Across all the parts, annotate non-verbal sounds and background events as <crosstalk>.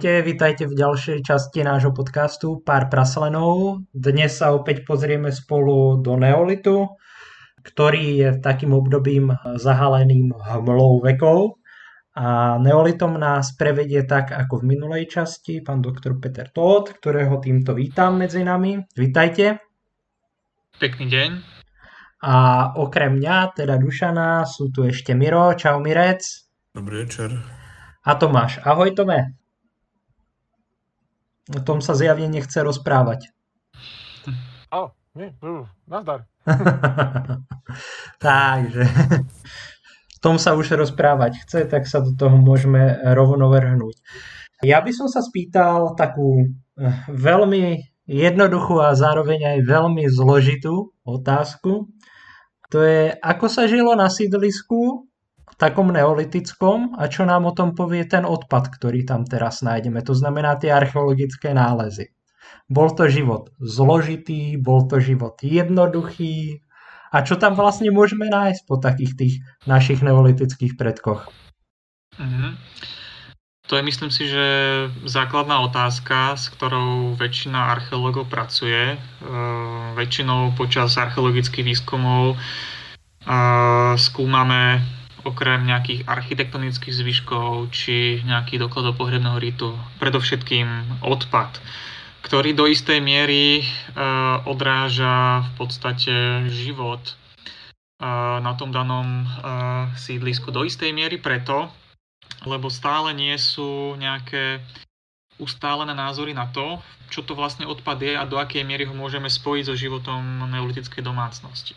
Ahojte, vítajte v ďalšej časti nášho podcastu Pár praslenov. Dnes sa opäť pozrieme spolu do neolitu, ktorý je takým obdobím zahaleným hmlou vekov. A neolitom nás prevedie tak ako v minulej časti pán doktor Peter Todt, ktorého týmto vítam medzi nami. Vítajte. Pekný deň. A okrem mňa, teda Dušana, sú tu ešte Miro. Čau Mirec. Dobrý večer. A Tomáš. Ahoj Tome. O tom sa zjavne nechce rozprávať. A, nie, nazdar. <laughs> Takže tom sa už rozprávať chce, tak sa do toho môžeme rovno vrhnúť. Ja by som sa spýtal takú eh, veľmi jednoduchú a zároveň aj veľmi zložitú otázku. To je, ako sa žilo na sídlisku takom neolitickom a čo nám o tom povie ten odpad, ktorý tam teraz nájdeme. To znamená tie archeologické nálezy. Bol to život zložitý, bol to život jednoduchý, a čo tam vlastne môžeme nájsť po takých tých našich neolitických predkoch? Mm-hmm. To je myslím si, že základná otázka, s ktorou väčšina archeológov pracuje. E, väčšinou počas archeologických výskumov e, skúmame okrem nejakých architektonických zvyškov či nejakých dokladov pohrebného ritu, predovšetkým odpad ktorý do istej miery uh, odráža v podstate život uh, na tom danom uh, sídlisku. Do istej miery preto, lebo stále nie sú nejaké ustálené názory na to, čo to vlastne odpad je a do akej miery ho môžeme spojiť so životom neolitickej domácnosti.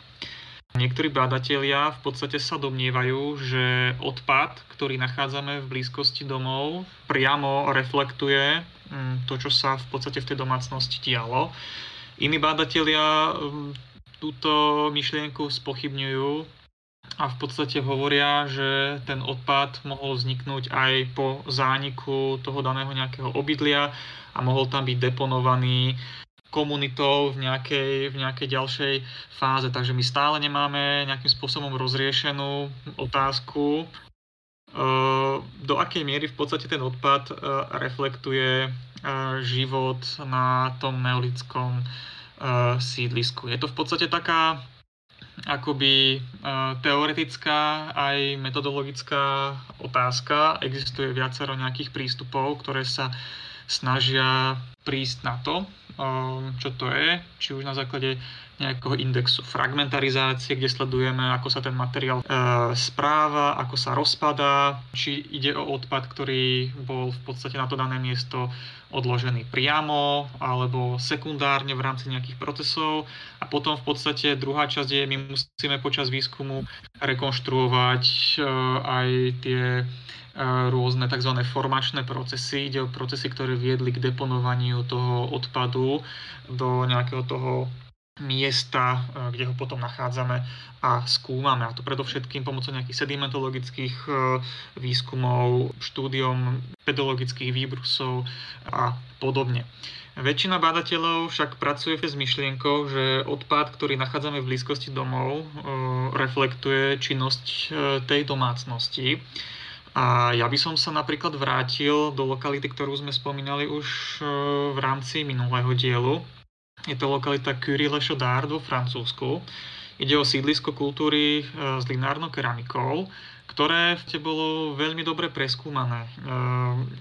Niektorí badatelia v podstate sa domnievajú, že odpad, ktorý nachádzame v blízkosti domov, priamo reflektuje mm, to, čo sa v podstate v tej domácnosti dialo. Iní badatelia mm, túto myšlienku spochybňujú a v podstate hovoria, že ten odpad mohol vzniknúť aj po zániku toho daného nejakého obydlia a mohol tam byť deponovaný komunitou v nejakej, v nejakej ďalšej fáze. Takže my stále nemáme nejakým spôsobom rozriešenú otázku, eh, do akej miery v podstate ten odpad eh, reflektuje eh, život na tom neolitskom sídlisku. Je to v podstate taká akoby teoretická aj metodologická otázka. Existuje viacero nejakých prístupov, ktoré sa snažia prísť na to, čo to je, či už na základe nejakého indexu fragmentarizácie, kde sledujeme, ako sa ten materiál e, správa, ako sa rozpadá, či ide o odpad, ktorý bol v podstate na to dané miesto odložený priamo alebo sekundárne v rámci nejakých procesov. A potom v podstate druhá časť je, my musíme počas výskumu rekonštruovať e, aj tie rôzne tzv. formačné procesy. Ide o procesy, ktoré viedli k deponovaniu toho odpadu do nejakého toho miesta, e, kde ho potom nachádzame a skúmame. A to predovšetkým pomocou nejakých sedimentologických e, výskumov, štúdiom pedologických výbrusov a podobne. Väčšina bádateľov však pracuje s myšlienkou, že odpad, ktorý nachádzame v blízkosti domov, e, reflektuje činnosť tej domácnosti a ja by som sa napríklad vrátil do lokality, ktorú sme spomínali už e, v rámci minulého dielu. Je to lokalita Curie le Chaudard vo Francúzsku. Ide o sídlisko kultúry e, s linárnou keramikou, ktoré bolo veľmi dobre preskúmané. E,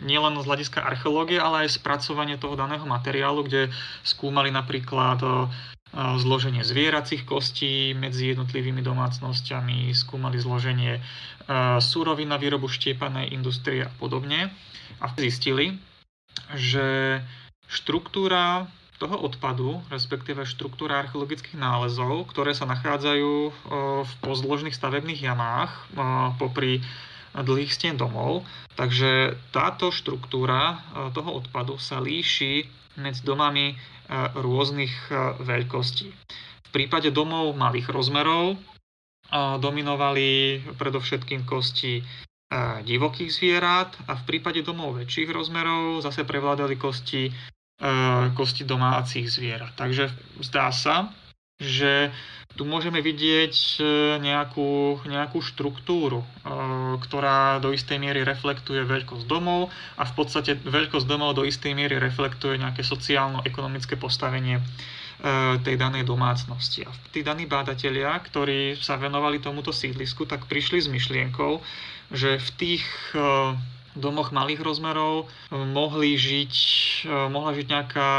nielen z hľadiska archeológie, ale aj spracovanie toho daného materiálu, kde skúmali napríklad zloženie zvieracích kostí medzi jednotlivými domácnosťami, skúmali zloženie súrovín na výrobu štiepanej industrie a podobne. A zistili, že štruktúra toho odpadu, respektíve štruktúra archeologických nálezov, ktoré sa nachádzajú v pozdložných stavebných jamách popri dlhých stien domov. Takže táto štruktúra toho odpadu sa líši medzi domami rôznych veľkostí. V prípade domov malých rozmerov dominovali predovšetkým kosti divokých zvierat a v prípade domov väčších rozmerov zase prevládali kosti, kosti domácich zvierat. Takže zdá sa, že tu môžeme vidieť e, nejakú, nejakú štruktúru, e, ktorá do istej miery reflektuje veľkosť domov a v podstate veľkosť domov do istej miery reflektuje nejaké sociálno-ekonomické postavenie e, tej danej domácnosti. A tí daní bádatelia, ktorí sa venovali tomuto sídlisku, tak prišli s myšlienkou, že v tých domoch malých rozmerov mohli žiť, mohla žiť nejaká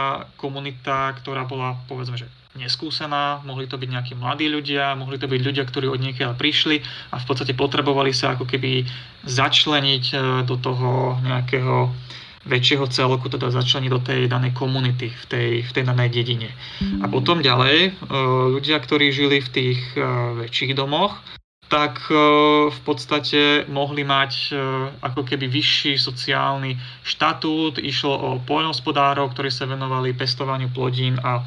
komunita, ktorá bola povedzme, že neskúsená, mohli to byť nejakí mladí ľudia, mohli to byť ľudia, ktorí od niekiaľ prišli a v podstate potrebovali sa ako keby začleniť e, do toho nejakého väčšieho celku, teda začleniť do tej danej komunity, v tej, v tej danej dedine. A potom ďalej, e, ľudia, ktorí žili v tých e, väčších domoch, tak v podstate mohli mať ako keby vyšší sociálny štatút. Išlo o poľnohospodárov, ktorí sa venovali pestovaniu plodín a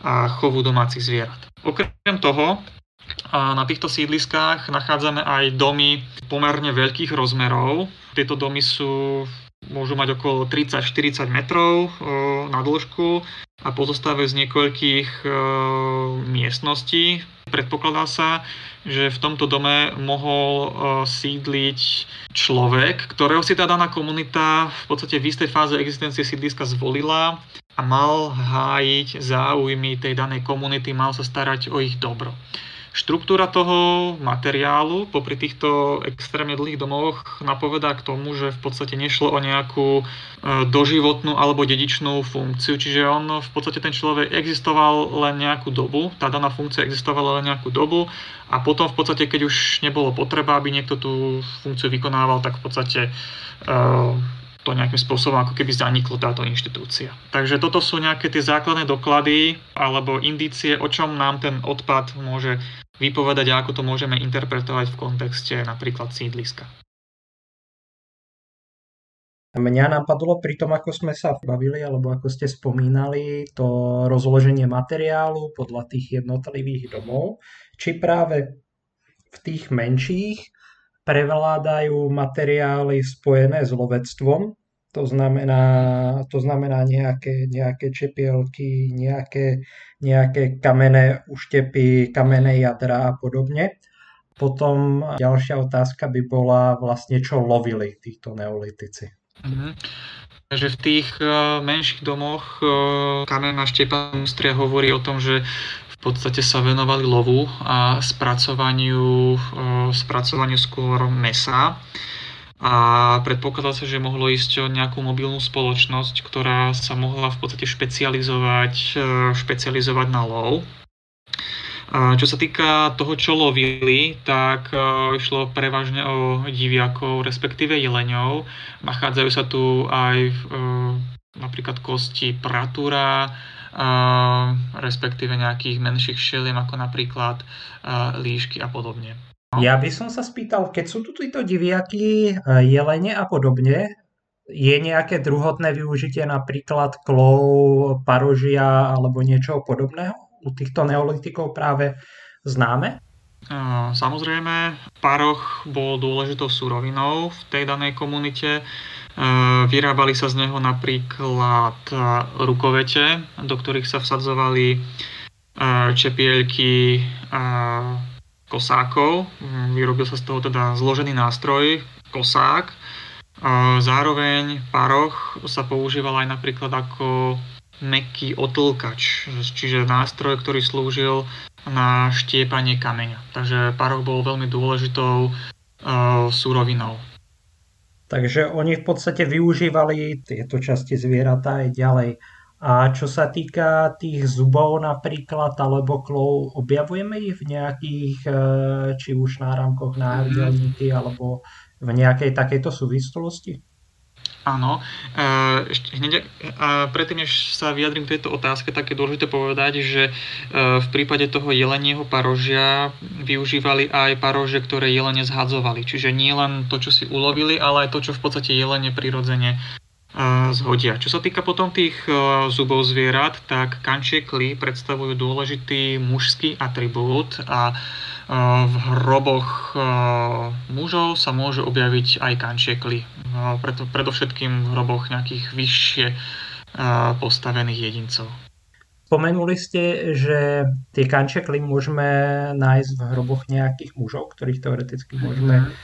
a chovu domácich zvierat. Okrem toho, na týchto sídliskách nachádzame aj domy pomerne veľkých rozmerov. Tieto domy sú, môžu mať okolo 30-40 metrov na dĺžku a pozostávajú z niekoľkých miestností. Predpokladá sa, že v tomto dome mohol sídliť človek, ktorého si tá daná komunita v podstate v istej fáze existencie sídliska zvolila a mal hájiť záujmy tej danej komunity, mal sa starať o ich dobro. Štruktúra toho materiálu popri týchto extrémne dlhých domovoch napovedá k tomu, že v podstate nešlo o nejakú e, doživotnú alebo dedičnú funkciu, čiže on v podstate ten človek existoval len nejakú dobu, tá daná funkcia existovala len nejakú dobu a potom v podstate, keď už nebolo potreba, aby niekto tú funkciu vykonával, tak v podstate uh, to nejakým spôsobom ako keby zaniklo táto inštitúcia. Takže toto sú nejaké tie základné doklady alebo indície, o čom nám ten odpad môže vypovedať a ako to môžeme interpretovať v kontexte napríklad sídliska. Mňa napadlo pri tom, ako sme sa bavili, alebo ako ste spomínali, to rozloženie materiálu podľa tých jednotlivých domov, či práve v tých menších prevládajú materiály spojené s lovectvom, to znamená, to znamená nejaké, nejaké čepielky, nejaké, nejaké kamenné uštepy, kamenné jadra a podobne. Potom ďalšia otázka by bola vlastne, čo lovili títo neolitici. Mm-hmm. Takže v tých uh, menších domoch uh, kamenná štepa hovorí o tom, že v podstate sa venovali lovu a spracovaniu, spracovaniu skôr mesa. A predpokladá sa, že mohlo ísť o nejakú mobilnú spoločnosť, ktorá sa mohla v podstate špecializovať, e, špecializovať na lov. Čo sa týka toho, čo lovili, tak e, išlo prevažne o diviakov, respektíve jeleňov. Nachádzajú sa tu aj e, napríklad kosti pratúra, respektíve nejakých menších šeliem, ako napríklad líšky a podobne. Ja by som sa spýtal, keď sú tu títo diviaky, jelene a podobne, je nejaké druhotné využitie napríklad klov, parožia alebo niečo podobného u týchto neolitikov práve známe? Samozrejme, paroch bol dôležitou súrovinou v tej danej komunite. Vyrábali sa z neho napríklad rukovete, do ktorých sa vsadzovali čepielky kosákov. Vyrobil sa z toho teda zložený nástroj, kosák. Zároveň paroch sa používal aj napríklad ako meký otlkač, čiže nástroj, ktorý slúžil na štiepanie kameňa. Takže paroch bol veľmi dôležitou uh, súrovinou. Takže oni v podstate využívali tieto časti zvieratá aj ďalej. A čo sa týka tých zubov napríklad, alebo klov, objavujeme ich v nejakých, e, či už náramkoch náhrdelníky, alebo v nejakej takejto súvislosti? Áno. E, ešte hneď, a predtým, než sa vyjadrím k tejto otázke, tak je dôležité povedať, že e, v prípade toho jelenieho parožia využívali aj parože, ktoré jelene zhadzovali. Čiže nie len to, čo si ulovili, ale aj to, čo v podstate jelene prirodzene e, zhodia. Čo sa týka potom tých zubov zvierat, tak kančiekly predstavujú dôležitý mužský atribút a v hroboch mužov sa môžu objaviť aj kančiekly. Preto, predovšetkým v hroboch nejakých vyššie postavených jedincov. Spomenuli ste, že tie kančekly môžeme nájsť v hroboch nejakých mužov, ktorých teoreticky môžeme,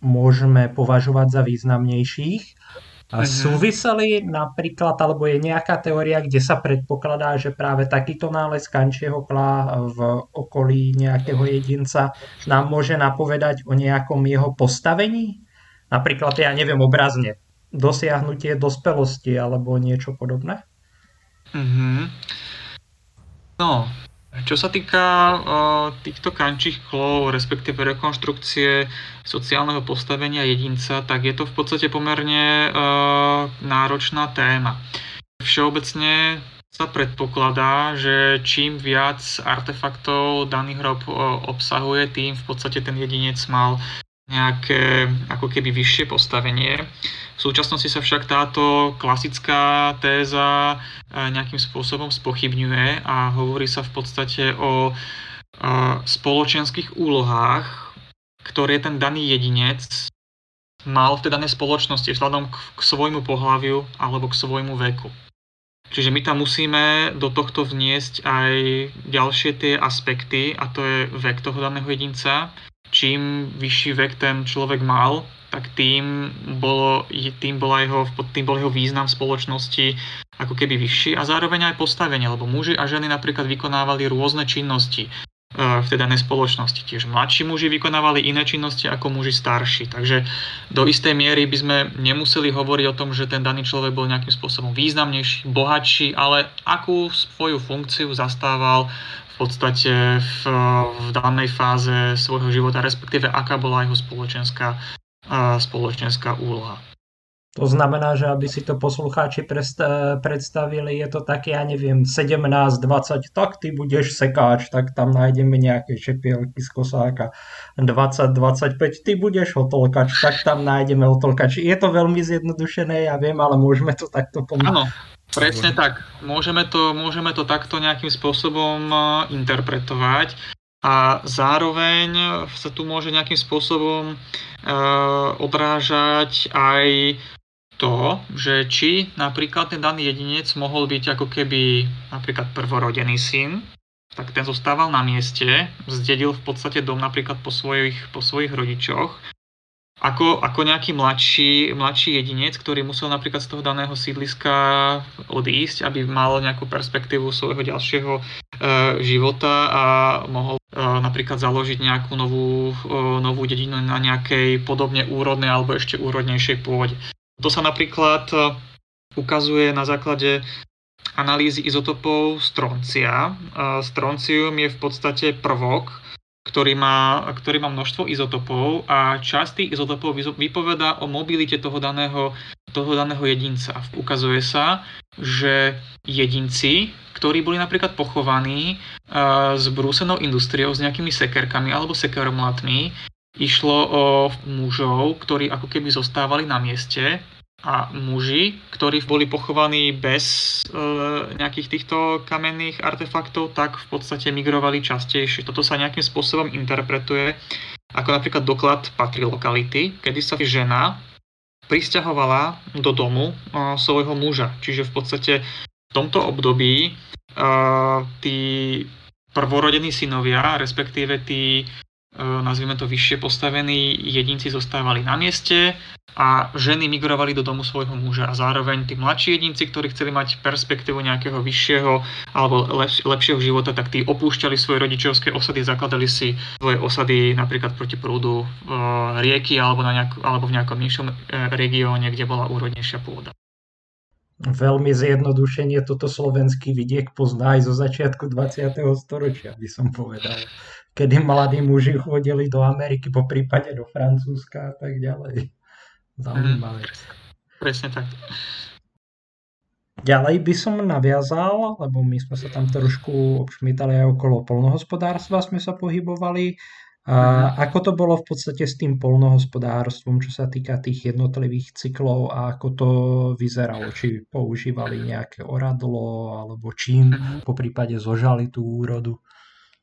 môžeme považovať za významnejších. A mhm. súviseli napríklad, alebo je nejaká teória, kde sa predpokladá, že práve takýto nález kančieho kla v okolí nejakého jedinca nám môže napovedať o nejakom jeho postavení? Napríklad, ja neviem, obrazne, dosiahnutie dospelosti alebo niečo podobné? Mm-hmm. No, čo sa týka uh, týchto kančích klov, respektíve rekonštrukcie sociálneho postavenia jedinca, tak je to v podstate pomerne uh, náročná téma. Všeobecne sa predpokladá, že čím viac artefaktov daný hrob obsahuje, tým v podstate ten jedinec mal nejaké ako keby vyššie postavenie. V súčasnosti sa však táto klasická téza eh, nejakým spôsobom spochybňuje a hovorí sa v podstate o eh, spoločenských úlohách, ktoré ten daný jedinec mal v tej danej spoločnosti vzhľadom k svojmu pohľaviu alebo k svojmu veku. Čiže my tam musíme do tohto vniesť aj ďalšie tie aspekty, a to je vek toho daného jedinca. Čím vyšší vek ten človek mal, tak tým, bolo, tým, bola jeho, tým bol jeho význam v spoločnosti ako keby vyšší a zároveň aj postavenie, lebo muži a ženy napríklad vykonávali rôzne činnosti e, v tej danej spoločnosti. Tiež mladší muži vykonávali iné činnosti ako muži starší. Takže do istej miery by sme nemuseli hovoriť o tom, že ten daný človek bol nejakým spôsobom významnejší, bohatší, ale akú svoju funkciu zastával podstate v, v danej fáze svojho života, respektíve aká bola jeho spoločenská spoločenská úloha. To znamená, že aby si to poslucháči predstavili, je to také, ja neviem, 17, 20, tak ty budeš sekáč, tak tam nájdeme nejaké šepielky z kosáka. 20, 25, ty budeš hotolkač, tak tam nájdeme hotolkač. Je to veľmi zjednodušené, ja viem, ale môžeme to takto pomôcť. Áno, presne tak. Môžeme to, môžeme to takto nejakým spôsobom interpretovať. A zároveň sa tu môže nejakým spôsobom uh, odrážať aj to, že či napríklad ten daný jedinec mohol byť ako keby napríklad prvorodený syn, tak ten zostával na mieste, zdedil v podstate dom napríklad po svojich, po svojich rodičoch ako, ako nejaký mladší, mladší jedinec, ktorý musel napríklad z toho daného sídliska odísť, aby mal nejakú perspektívu svojho ďalšieho e, života a mohol e, napríklad založiť nejakú novú, e, novú dedinu na nejakej podobne úrodnej alebo ešte úrodnejšej pôde. To sa napríklad e, ukazuje na základe analýzy izotopov stroncia. E, stroncium je v podstate prvok, ktorý má, ktorý má množstvo izotopov a časť tých izotopov vypovedá o mobilite toho daného, toho daného jedinca. Ukazuje sa, že jedinci, ktorí boli napríklad pochovaní uh, s brúsenou industriou, s nejakými sekerkami alebo sekeromlatmi, išlo o mužov, ktorí ako keby zostávali na mieste a muži, ktorí boli pochovaní bez e, nejakých týchto kamenných artefaktov, tak v podstate migrovali častejšie. Toto sa nejakým spôsobom interpretuje ako napríklad doklad patrí lokality, kedy sa žena pristahovala do domu e, svojho muža. Čiže v podstate v tomto období e, tí prvorodení synovia, respektíve tí nazvime to vyššie postavení jedinci zostávali na mieste a ženy migrovali do domu svojho muža a zároveň tí mladší jedinci, ktorí chceli mať perspektívu nejakého vyššieho alebo lepš- lepšieho života, tak tí opúšťali svoje rodičovské osady, zakladali si svoje osady napríklad proti prúdu e, rieky alebo, na nejak- alebo v nejakom nižšom e, regióne, kde bola úrodnejšia pôda. Veľmi zjednodušenie toto slovenský vidiek pozná aj zo začiatku 20. storočia, by som povedal kedy mladí muži chodili do Ameriky, po prípade do Francúzska a tak ďalej. Zaujímavé. Mm, presne tak. Ďalej by som naviazal, lebo my sme sa tam trošku obšmítali aj okolo polnohospodárstva, sme sa pohybovali. A mhm. ako to bolo v podstate s tým polnohospodárstvom, čo sa týka tých jednotlivých cyklov a ako to vyzeralo? Či používali nejaké oradlo, alebo čím mhm. po prípade zožali tú úrodu?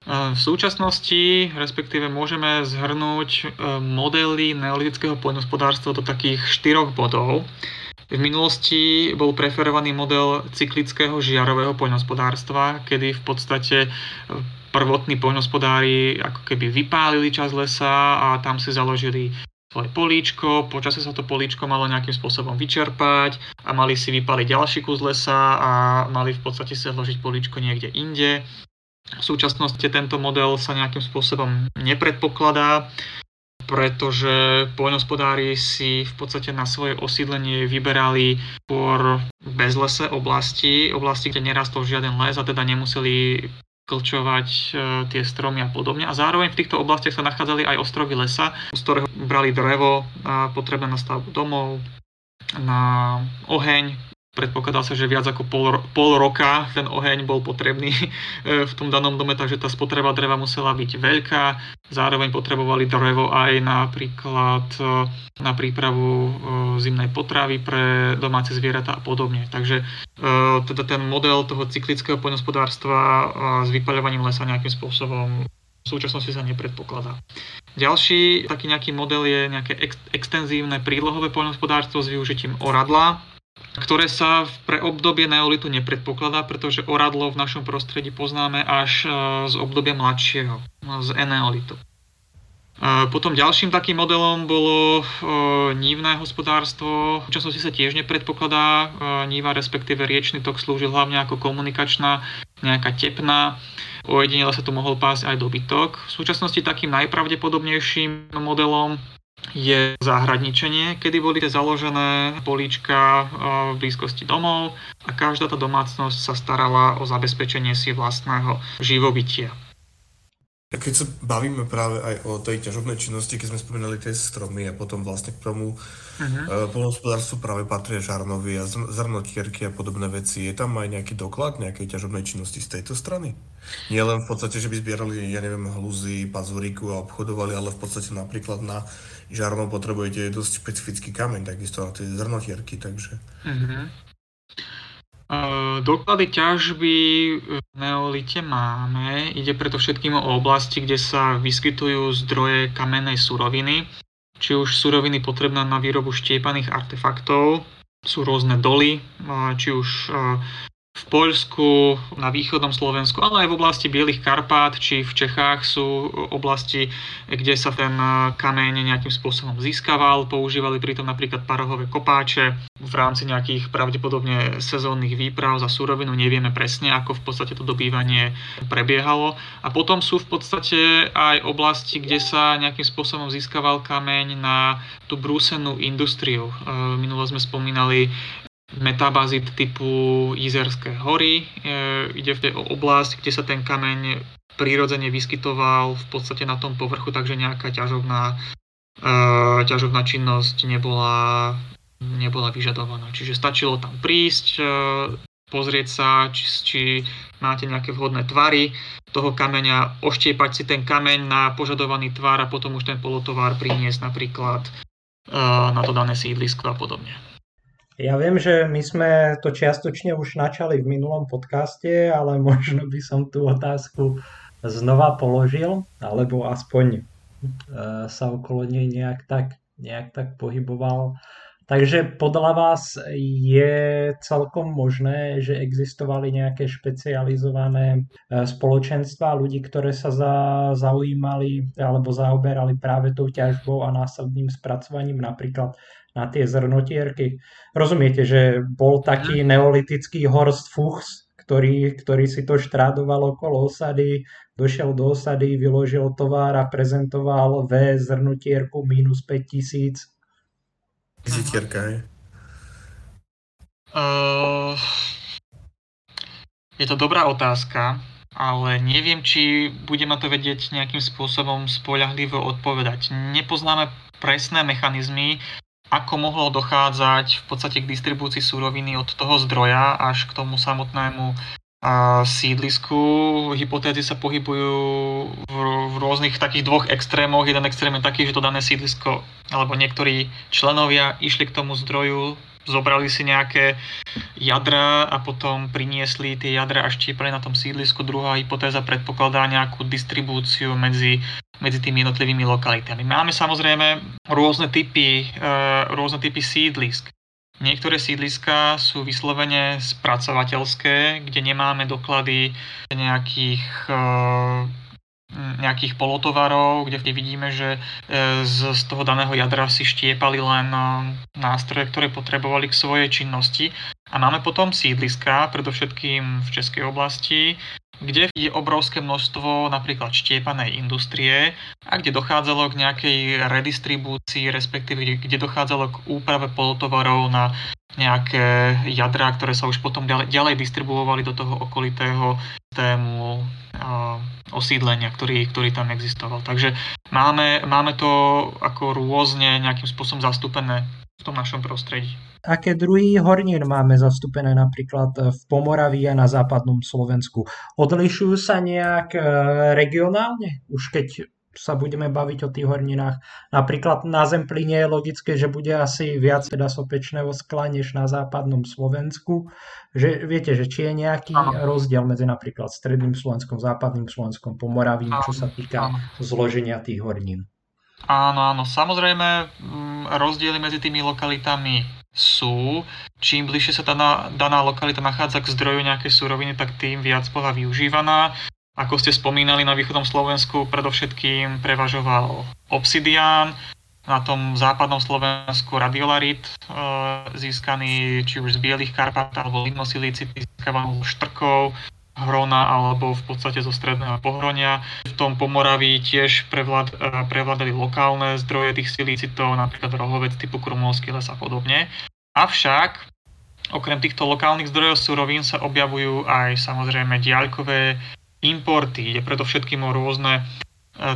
V súčasnosti, respektíve môžeme zhrnúť e, modely neolitického poľnohospodárstva do takých štyroch bodov. V minulosti bol preferovaný model cyklického žiarového poľnohospodárstva, kedy v podstate prvotní poľnohospodári ako keby vypálili čas lesa a tam si založili svoje políčko, počasie sa to políčko malo nejakým spôsobom vyčerpať a mali si vypaliť ďalší kus lesa a mali v podstate si zložiť políčko niekde inde. V súčasnosti tento model sa nejakým spôsobom nepredpokladá pretože poľnohospodári si v podstate na svoje osídlenie vyberali por bezlese oblasti, oblasti, kde nerastol žiaden les a teda nemuseli klčovať e, tie stromy a podobne. A zároveň v týchto oblastiach sa nachádzali aj ostrovy lesa, z ktorého brali drevo potrebné na stavbu domov, na oheň, Predpokladá sa, že viac ako pol, pol roka ten oheň bol potrebný <laughs> e, v tom danom dome, takže tá spotreba dreva musela byť veľká. Zároveň potrebovali drevo aj napríklad e, na prípravu e, zimnej potravy pre domáce zvieratá a podobne. Takže teda ten model toho cyklického poľnohospodárstva s vypaľovaním lesa nejakým spôsobom v súčasnosti sa nepredpokladá. Ďalší taký nejaký model je nejaké ex- extenzívne prílohové poľnohospodárstvo s využitím oradla, ktoré sa pre obdobie neolitu nepredpokladá, pretože oradlo v našom prostredí poznáme až e, z obdobia mladšieho, z eneolitu. E, potom ďalším takým modelom bolo e, nívne hospodárstvo. V časnosti sa tiež nepredpokladá. Níva, respektíve riečný tok slúžil hlavne ako komunikačná, nejaká tepná. Ojedinele sa tu mohol pásť aj dobytok. V súčasnosti takým najpravdepodobnejším modelom je záhradničenie, kedy boli tie založené políčka v blízkosti domov a každá tá domácnosť sa starala o zabezpečenie si vlastného živobytia. Keď sa bavíme práve aj o tej ťažobnej činnosti, keď sme spomínali tie stromy a potom vlastne k tomu uh-huh. polnohospodárstvu práve patria žarnovy a zrnotierky a podobné veci. Je tam aj nejaký doklad nejakej ťažobnej činnosti z tejto strany? Nie len v podstate, že by zbierali, ja neviem, hluzy, pazuriku a obchodovali, ale v podstate napríklad na žarnov potrebujete dosť špecifický kameň, takisto na tie zrnotierky, takže... Uh-huh. Doklady ťažby v neolite máme. Ide preto všetkým o oblasti, kde sa vyskytujú zdroje kamennej suroviny, či už suroviny potrebné na výrobu štiepaných artefaktov, sú rôzne doly, či už v Poľsku, na východnom Slovensku, ale aj v oblasti Bielých Karpát či v Čechách sú oblasti, kde sa ten kameň nejakým spôsobom získaval. Používali pritom napríklad parohové kopáče v rámci nejakých pravdepodobne sezónnych výprav za súrovinu. Nevieme presne, ako v podstate to dobývanie prebiehalo. A potom sú v podstate aj oblasti, kde sa nejakým spôsobom získaval kameň na tú brúsenú industriu. E, minulo sme spomínali metabazit typu Jizerské hory. E, ide v tej oblasť, kde sa ten kameň prirodzene vyskytoval v podstate na tom povrchu, takže nejaká ťažovná, e, ťažovná činnosť nebola, nebola vyžadovaná. Čiže stačilo tam prísť, e, pozrieť sa, či, či máte nejaké vhodné tvary toho kameňa, oštiepať si ten kameň na požadovaný tvar a potom už ten polotovar priniesť napríklad na to dané sídlisko a podobne. Ja viem, že my sme to čiastočne už načali v minulom podcaste, ale <laughs> možno by som tú otázku znova položil, alebo aspoň e, sa okolo nej nejak tak, nejak tak pohyboval. Takže podľa vás je celkom možné, že existovali nejaké špecializované e, spoločenstva ľudí, ktoré sa za, zaujímali alebo zaoberali práve tou ťažbou a následným spracovaním napríklad na tie zrnotierky. Rozumiete, že bol taký neolitický Horst Fuchs, ktorý, ktorý si to štrádoval okolo osady, došiel do osady, vyložil tovar a prezentoval V zrnotierku minus 5000. Vizitierka, je? Uh, je to dobrá otázka, ale neviem, či budeme to vedieť nejakým spôsobom spoľahlivo odpovedať. Nepoznáme presné mechanizmy, ako mohlo dochádzať v podstate k distribúcii súroviny od toho zdroja až k tomu samotnému sídlisku. Hypotézy sa pohybujú v, v rôznych takých dvoch extrémoch. Jeden extrém je taký, že to dané sídlisko alebo niektorí členovia išli k tomu zdroju, zobrali si nejaké jadra a potom priniesli tie jadra a štiepali na tom sídlisku. Druhá hypotéza predpokladá nejakú distribúciu medzi medzi tými jednotlivými lokalitami. Máme samozrejme rôzne typy, e, rôzne typy sídlisk. Niektoré sídliska sú vyslovene spracovateľské, kde nemáme doklady nejakých nejakých polotovarov, kde vidíme, že z, z toho daného jadra si štiepali len nástroje, ktoré potrebovali k svojej činnosti. A máme potom sídliska, predovšetkým v Českej oblasti, kde je obrovské množstvo napríklad štiepanej industrie a kde dochádzalo k nejakej redistribúcii, respektíve kde dochádzalo k úprave polotovarov na nejaké jadra, ktoré sa už potom ďalej, ďalej distribuovali do toho okolitého systému uh, osídlenia, ktorý, ktorý tam existoval. Takže máme, máme to ako rôzne nejakým spôsobom zastúpené v tom našom prostredí aké druhy hornín máme zastúpené napríklad v Pomoraví a na západnom Slovensku. Odlišujú sa nejak e, regionálne? Už keď sa budeme baviť o tých horninách. Napríklad na Zemplíne je logické, že bude asi viac teda sopečného skla než na západnom Slovensku. Že, viete, že či je nejaký ano. rozdiel medzi napríklad stredným Slovenskom, západným Slovenskom, Pomoravím, čo sa týka ano. zloženia tých hornín. Áno, áno. Samozrejme, mm, rozdiely medzi tými lokalitami sú. Čím bližšie sa daná, daná lokalita nachádza k zdroju nejakej suroviny, tak tým viac bola využívaná. Ako ste spomínali, na východnom Slovensku predovšetkým prevažoval obsidián, na tom západnom Slovensku radiolarit, e, získaný či už z bielých Karpat alebo limosilicity získavaný štrkov, hrona alebo v podstate zo stredného pohronia. V tom Pomoraví tiež prevlád, e, prevládali lokálne zdroje tých silicitov, napríklad rohovec typu Krumlovský les a podobne. Avšak okrem týchto lokálnych zdrojov surovín sa objavujú aj samozrejme diaľkové importy. Je predovšetkým o rôzne e,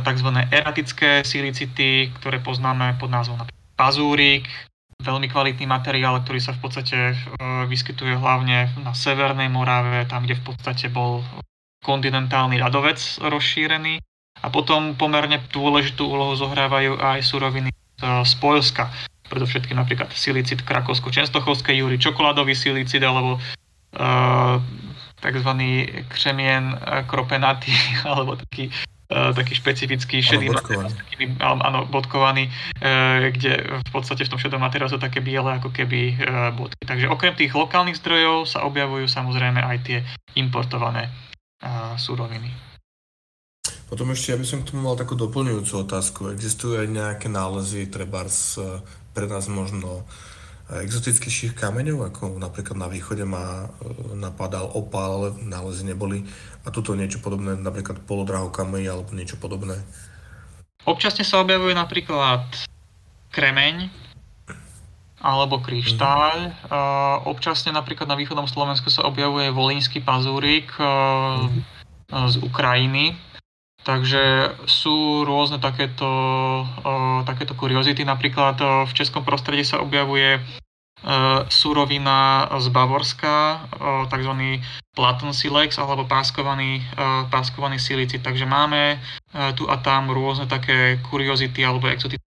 tzv. eratické silicity, ktoré poznáme pod názvom napríklad pazúrik, veľmi kvalitný materiál, ktorý sa v podstate e, vyskytuje hlavne na Severnej Morave, tam, kde v podstate bol kontinentálny ľadovec rozšírený. A potom pomerne dôležitú úlohu zohrávajú aj suroviny z Polska predovšetkým napríklad silicid krakovsko-čenstochovskej júry, čokoládový silicid alebo uh, tzv. křemien kropenatý <laughs> alebo taký uh, taký špecifický šedý materiál, áno, bodkovaný, uh, kde v podstate v tom šedom materiálu sú také biele ako keby uh, bodky. Takže okrem tých lokálnych zdrojov sa objavujú samozrejme aj tie importované uh, suroviny. Potom ešte, ja by som k tomu mal takú doplňujúcu otázku. Existujú aj nejaké nálezy, treba pre nás možno exotickejších kameňov, ako napríklad na východe ma napadal opál, ale nálezy neboli. A tuto niečo podobné, napríklad polodrahokameň alebo niečo podobné. Občasne sa objavuje napríklad kremeň alebo kryštál. Mm-hmm. občasne napríklad na východnom Slovensku sa objavuje volínsky pazúrik mm-hmm. z Ukrajiny, Takže sú rôzne takéto, takéto kuriozity. Napríklad v českom prostredí sa objavuje surovina z Bavorska, uh, tzv. Platon silex alebo páskovaný, uh, páskovaný silicit. Takže máme tu a tam rôzne také kuriozity alebo exotické.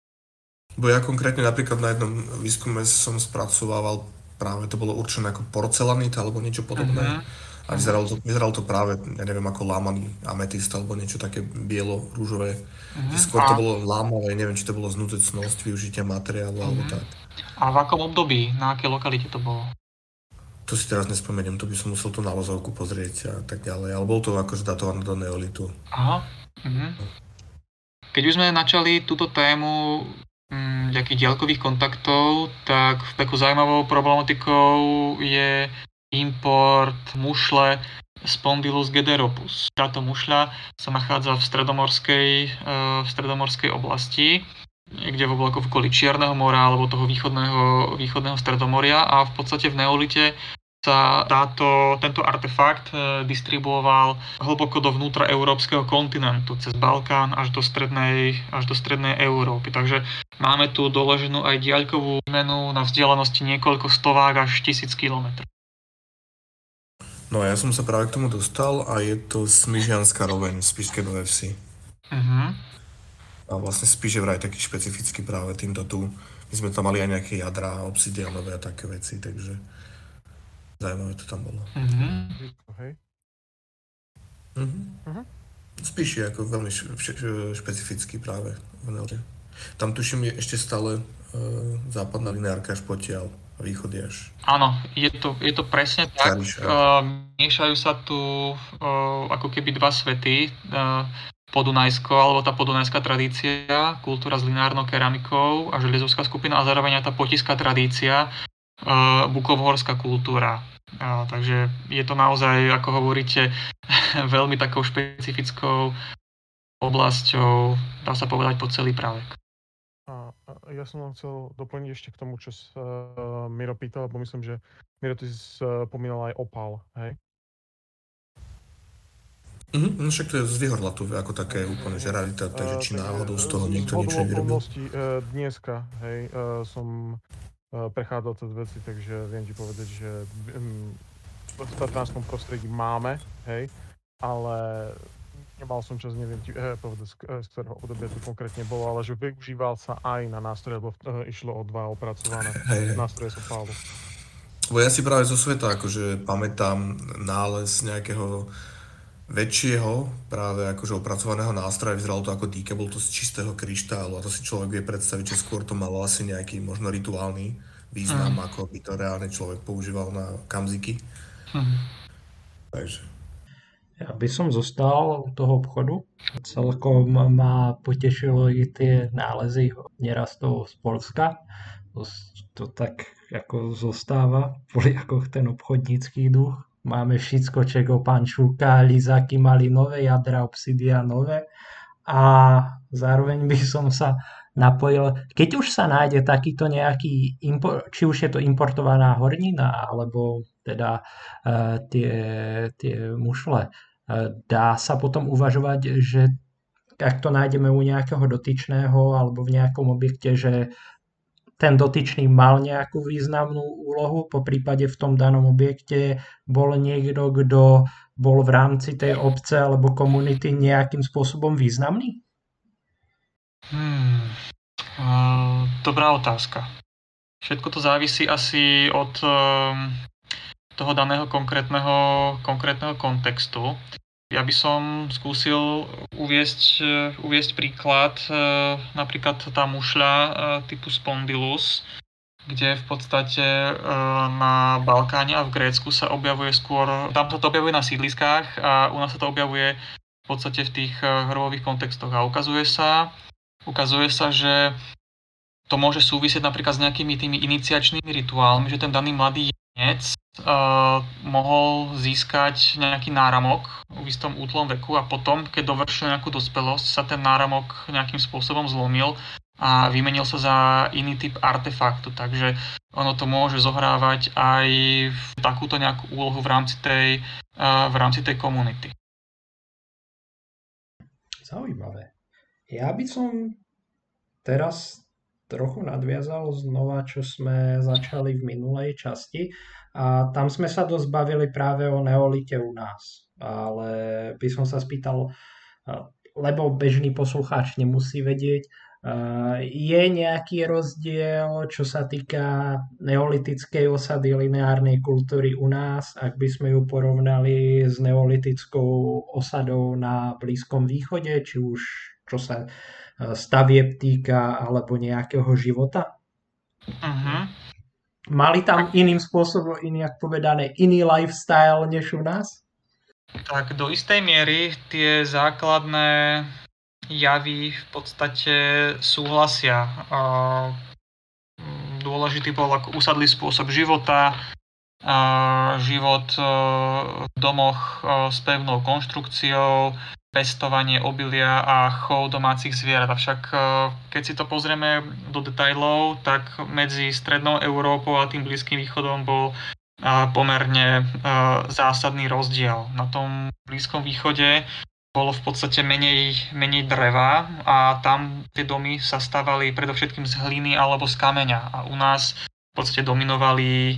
Bo ja konkrétne napríklad na jednom výskume som spracovával práve to bolo určené ako porcelanit alebo niečo podobné. Uh-huh a vyzeralo to, vyzeralo to práve, ja neviem, ako lámaný ametist alebo niečo také bielo-rúžové. Uh-huh. Skôr to bolo lámavé, neviem, či to bolo znútecnosť využitia materiálu uh-huh. alebo tak. A v akom období, na aké lokalite to bolo? To si teraz nespomeniem, to by som musel tú nálozovku pozrieť a tak ďalej, ale bolo to akože datované do neolitu. Aha. Uh-huh. Keď už sme načali túto tému m, mm, nejakých diaľkových kontaktov, tak takou zaujímavou problematikou je import mušle Spondylus gederopus. Táto mušľa sa nachádza v stredomorskej, e, v stredomorskej oblasti, kde v oblaku v okolí Čierneho mora alebo toho východného, východného stredomoria a v podstate v neolite sa táto, tento artefakt e, distribuoval hlboko do vnútra európskeho kontinentu, cez Balkán až do strednej, až do strednej Európy. Takže máme tu doloženú aj diaľkovú menu na vzdialenosti niekoľko stovák až tisíc kilometrov. No ja som sa práve k tomu dostal a je to Smyžianská roveň z Spišskej Vsi. Uh-huh. A vlastne Spiš je vraj taký špecifický práve týmto tu. My sme tam mali aj nejaké jadra, obsidianové a také veci, takže zaujímavé to tam bolo. Uh-huh. Spiš je ako veľmi špe- špecifický práve v Tam tuším je ešte stále uh, západná lineárka až potiaľ a východ je až... Áno, je to, je to presne tak. Uh, miešajú sa tu uh, ako keby dva svety. Uh, podunajsko, alebo tá podunajská tradícia, kultúra s lineárnou keramikou a železovská skupina a zároveň aj tá potiská tradícia, uh, bukovhorská kultúra. Uh, takže je to naozaj, ako hovoríte, <laughs> veľmi takou špecifickou oblasťou, dá sa povedať, po celý právek. A, ja som vám chcel doplniť ešte k tomu, čo sa uh, Miro pýtal, lebo myslím, že Miro, ty si spomínal aj opal, hej? Mhm, no však to je z Vyhorlatu ako také úplne, že rarita, takže či náhodou z toho niekto niečo nevyrobil. Uh, dneska, hej, uh, som uh, prechádzal cez veci, takže viem ti povedať, že v tatánskom prostredí máme, hej, ale nemal som čas, neviem ti eh, povedať, z, ktorého obdobia to konkrétne bolo, ale že využíval sa aj na nástroje, lebo išlo o dva opracované <laughs> hey, nástroje sú pálu. Bo ja si práve zo sveta akože pamätám nález nejakého väčšieho, práve akože opracovaného nástroja, vyzeralo to ako dýka, bol to z čistého kryštálu a to si človek vie predstaviť, že skôr to malo asi nejaký možno rituálny význam, mm. ako by to reálne človek používal na kamziky. Mm. Takže. Ja by som zostal u toho obchodu. Celkom ma potešilo i tie nálezy nerastov z Polska. To, to tak ako zostáva, <laughs> boli ako ten obchodnícky duch Máme všetko, čego pán Šuka, lizáky mali nové jadra, obsidianové a zároveň by som sa napojil, keď už sa nájde takýto nejaký, či už je to importovaná hornina, alebo teda uh, tie, tie mušle, uh, dá sa potom uvažovať, že ak to nájdeme u nejakého dotyčného alebo v nejakom objekte, že ten dotyčný mal nejakú významnú úlohu, po prípade v tom danom objekte bol niekto, kto bol v rámci tej obce alebo komunity nejakým spôsobom významný? Hmm. Uh, dobrá otázka. Všetko to závisí asi od uh, toho daného konkrétneho, konkrétneho kontextu. Ja by som skúsil uviesť, uviesť príklad, e, napríklad tá mušľa e, typu Spondylus, kde v podstate na Balkáne a v Grécku sa objavuje skôr, tam sa to objavuje na sídliskách a u nás sa to objavuje v podstate v tých hrovových kontextoch. A ukazuje sa, ukazuje sa, že to môže súvisieť napríklad s nejakými tými iniciačnými rituálmi, že ten daný mladý jedinec uh, mohol získať nejaký náramok v istom útlom veku a potom, keď dovršil nejakú dospelosť, sa ten náramok nejakým spôsobom zlomil a vymenil sa za iný typ artefaktu. Takže ono to môže zohrávať aj takúto nejakú úlohu v rámci tej, uh, v rámci tej komunity. Zaujímavé. Ja by som teraz trochu nadviazal znova, čo sme začali v minulej časti. A tam sme sa dosť bavili práve o neolite u nás. Ale by som sa spýtal, lebo bežný poslucháč nemusí vedieť, je nejaký rozdiel, čo sa týka neolitickej osady lineárnej kultúry u nás, ak by sme ju porovnali s neolitickou osadou na Blízkom východe, či už čo sa stavieb týka alebo nejakého života? Uh-huh. Mali tam iným spôsobom, inak povedané, iný lifestyle než u nás? Tak do istej miery tie základné javy v podstate súhlasia. Dôležitý bol ako usadlý spôsob života, život v domoch s pevnou konštrukciou, pestovanie obilia a chov domácich zvierat. Avšak e, keď si to pozrieme do detajlov, tak medzi strednou Európou a tým Blízkym východom bol e, pomerne e, zásadný rozdiel. Na tom Blízkom východe bolo v podstate menej, menej dreva a tam tie domy sa stavali predovšetkým z hliny alebo z kameňa. A u nás v podstate dominovali,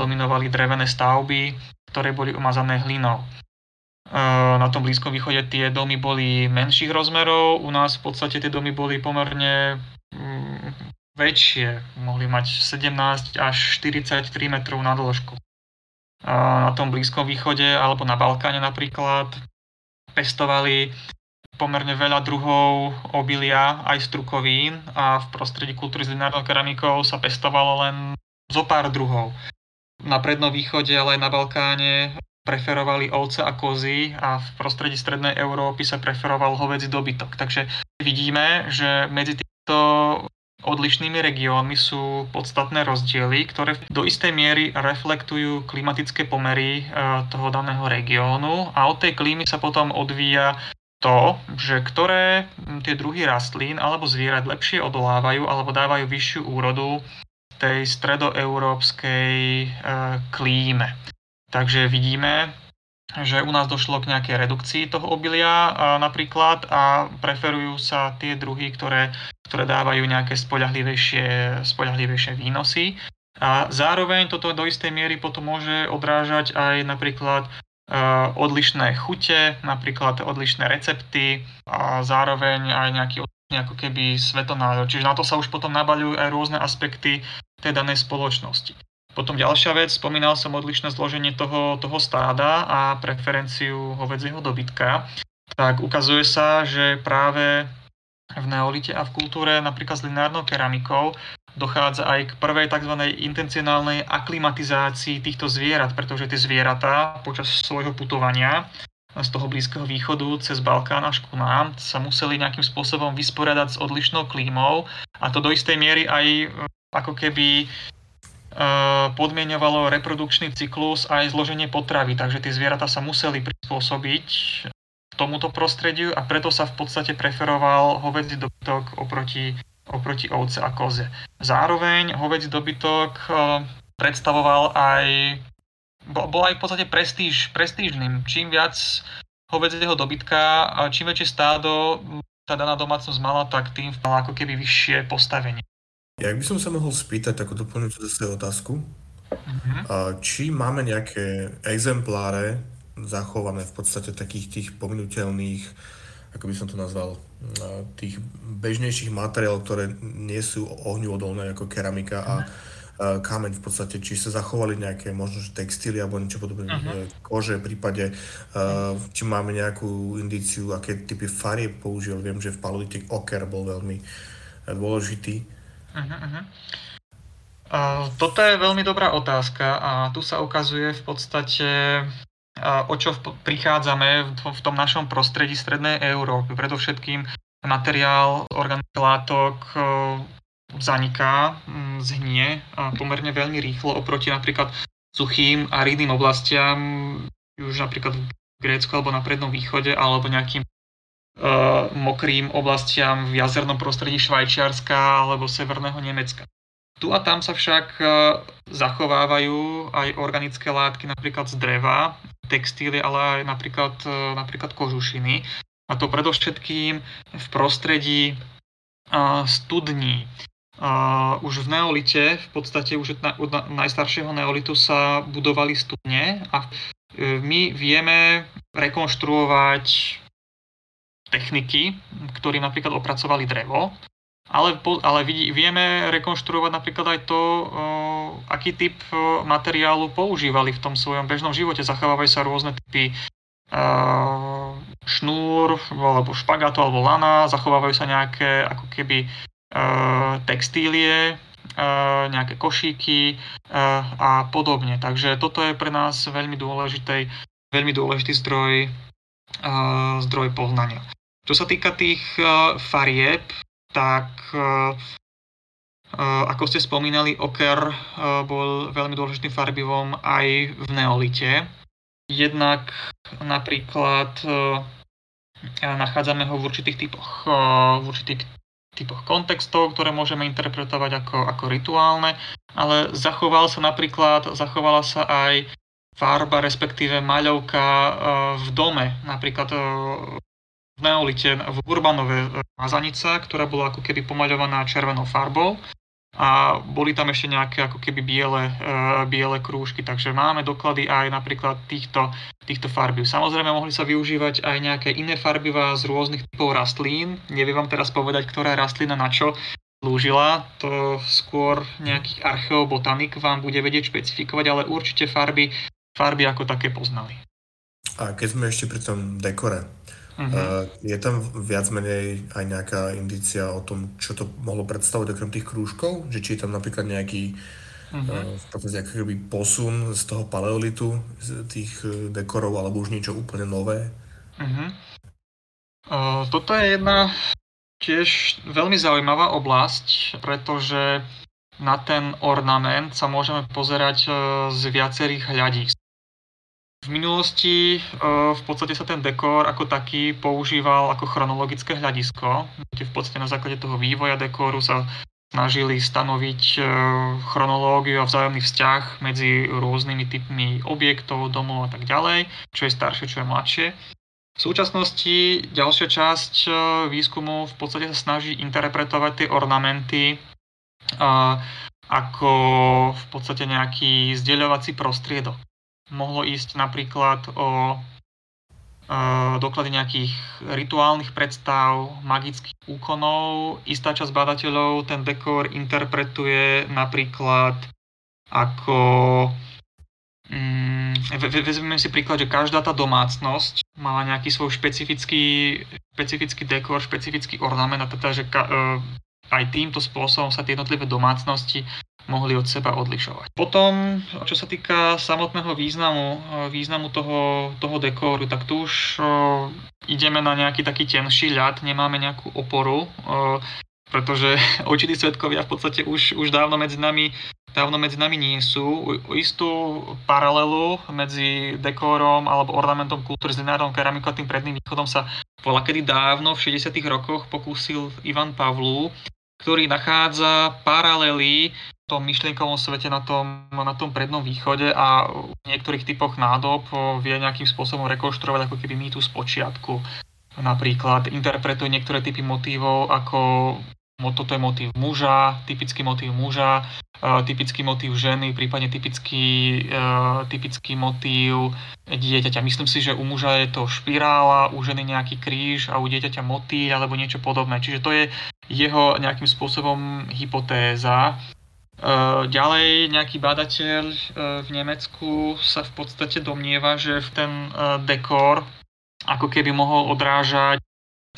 dominovali drevené stavby, ktoré boli umazané hlinou na tom Blízkom východe tie domy boli menších rozmerov, u nás v podstate tie domy boli pomerne mm, väčšie, mohli mať 17 až 43 metrov na dĺžku. Na tom Blízkom východe alebo na Balkáne napríklad pestovali pomerne veľa druhov obilia aj strukovín a v prostredí kultúry s lineárnou keramikou sa pestovalo len zo pár druhov. Na prednom východe, ale aj na Balkáne preferovali ovce a kozy a v prostredí strednej Európy sa preferoval hovedzí dobytok. Takže vidíme, že medzi týmito odlišnými regiónmi sú podstatné rozdiely, ktoré do istej miery reflektujú klimatické pomery e, toho daného regiónu a od tej klímy sa potom odvíja to, že ktoré tie druhy rastlín alebo zvierat lepšie odolávajú alebo dávajú vyššiu úrodu tej stredoeurópskej e, klíme. Takže vidíme, že u nás došlo k nejakej redukcii toho obilia napríklad a preferujú sa tie druhy, ktoré, ktoré dávajú nejaké spoľahlivejšie, spoľahlivejšie výnosy. A zároveň toto do istej miery potom môže odrážať aj napríklad odlišné chute, napríklad odlišné recepty a zároveň aj nejaký ako keby svetonázor. Čiže na to sa už potom nabaľujú aj rôzne aspekty tej danej spoločnosti. Potom ďalšia vec, spomínal som odlišné zloženie toho, toho stáda a preferenciu hovedzieho dobytka. Tak ukazuje sa, že práve v neolite a v kultúre napríklad s lineárnou keramikou dochádza aj k prvej tzv. intencionálnej aklimatizácii týchto zvierat, pretože tie zvieratá počas svojho putovania z toho Blízkeho východu cez Balkán až ku nám sa museli nejakým spôsobom vysporiadať s odlišnou klímou a to do istej miery aj ako keby podmienovalo reprodukčný cyklus aj zloženie potravy, takže tie zvieratá sa museli prispôsobiť tomuto prostrediu a preto sa v podstate preferoval hovedzí dobytok oproti, oproti ovce a koze. Zároveň hovedzí dobytok predstavoval aj, bol aj v podstate prestíž, prestížnym. Čím viac hovedzieho dobytka, čím väčšie stádo tá daná domácnosť mala, tak tým mala ako keby vyššie postavenie. Ja by som sa mohol spýtať takú doplňujúcu zase otázku. Uh-huh. Či máme nejaké exempláre zachované v podstate takých tých pominuteľných, ako by som to nazval, tých bežnejších materiálov, ktoré nie sú ohňu odolné ako keramika a kameň v podstate, či sa zachovali nejaké možno že textíly alebo niečo podobné, uh-huh. kože v prípade, uh, či máme nejakú indíciu, aké typy farie použil. Viem, že v palodite oker bol veľmi dôležitý. Uh-huh. Uh, toto je veľmi dobrá otázka a tu sa ukazuje v podstate, o čo prichádzame v, tom našom prostredí Strednej Európy. Predovšetkým materiál organických látok uh, zaniká, um, zhnie pomerne veľmi rýchlo oproti napríklad suchým a rýdnym oblastiam, už napríklad v Grécku alebo na Prednom východe, alebo nejakým mokrým oblastiam v jazernom prostredí Švajčiarska alebo severného Nemecka. Tu a tam sa však uh, zachovávajú aj organické látky napríklad z dreva, textíly, ale aj napríklad, uh, napríklad kožušiny. A to predovšetkým v prostredí studní. Už v neolite, v podstate už od najstaršieho neolitu sa budovali studne a my vieme rekonštruovať techniky, ktorí napríklad opracovali drevo, ale, ale vidí, vieme rekonštruovať napríklad aj to, aký typ materiálu používali v tom svojom bežnom živote. Zachovávajú sa rôzne typy šnúr, alebo špagátu, alebo lana, zachovávajú sa nejaké ako keby textílie, nejaké košíky a podobne. Takže toto je pre nás veľmi dôležitý, veľmi dôležitý zdroj, zdroj poznania. Čo sa týka tých uh, farieb, tak uh, uh, ako ste spomínali, oker bol veľmi dôležitým farbivom aj v neolite. Jednak napríklad nachádzame ho v určitých typoch, v určitých typoch kontextov, ktoré môžeme interpretovať ako, ako rituálne, ale zachoval sa napríklad, zachovala sa aj farba, respektíve maľovka v dome. Napríklad v neolite v Urbanove mazanica, ktorá bola ako keby pomaľovaná červenou farbou a boli tam ešte nejaké ako keby biele, uh, biele krúžky, takže máme doklady aj napríklad týchto, týchto farbiv. Samozrejme mohli sa využívať aj nejaké iné farbivá z rôznych typov rastlín. Neviem vám teraz povedať, ktorá rastlina na čo slúžila, to skôr nejaký archeobotanik vám bude vedieť špecifikovať, ale určite farby, farby ako také poznali. A keď sme ešte pri tom dekore, Uh-huh. Je tam viac menej aj nejaká indícia o tom, čo to mohlo predstavovať okrem tých krúžkov? Že či je tam napríklad nejaký Uh-huh. V podstate posun z toho paleolitu, z tých e, dekorov, alebo už niečo úplne nové. Uh-huh. Uh, toto je jedna tiež veľmi zaujímavá oblasť, pretože na ten ornament sa môžeme pozerať z viacerých hľadísk. V minulosti v podstate sa ten dekor ako taký používal ako chronologické hľadisko, v podstate na základe toho vývoja dekoru sa snažili stanoviť e, chronológiu a vzájomný vzťah medzi rôznymi typmi objektov, domov a tak ďalej, čo je staršie, čo je mladšie. V súčasnosti ďalšia časť e, výskumu v podstate sa snaží interpretovať tie ornamenty e, ako v podstate nejaký zdieľovací prostriedok. Mohlo ísť napríklad o doklady nejakých rituálnych predstav, magických úkonov. Istá časť badateľov ten dekor interpretuje napríklad ako... Mm, vezmeme si príklad, že každá tá domácnosť mala nejaký svoj špecifický, špecifický dekor, špecifický ornament a teda, že ka, e, aj týmto spôsobom sa tie jednotlivé domácnosti mohli od seba odlišovať. Potom, čo sa týka samotného významu, významu toho, toho dekóru, tak tu už ideme na nejaký taký tenší ľad, nemáme nejakú oporu, pretože <laughs> očití svetkovia v podstate už, už dávno medzi nami dávno medzi nami nie sú. O istú paralelu medzi dekórom alebo ornamentom kultúry s lineárnou keramikou a tým predným východom sa bola kedy dávno v 60 rokoch pokúsil Ivan Pavlu, ktorý nachádza paralely tom myšlienkovom svete na tom, na tom prednom východe a v niektorých typoch nádob vie nejakým spôsobom rekonštruovať ako keby mýtu z počiatku. Napríklad interpretuje niektoré typy motívov ako toto je motív muža, typický motív muža, typický motív ženy, prípadne typický, typický motív dieťaťa. Myslím si, že u muža je to špirála, u ženy nejaký kríž a u dieťaťa motýľ alebo niečo podobné. Čiže to je jeho nejakým spôsobom hypotéza. Ďalej nejaký badateľ eh, v Nemecku sa v podstate domnieva, že v ten eh, dekor ako keby mohol odrážať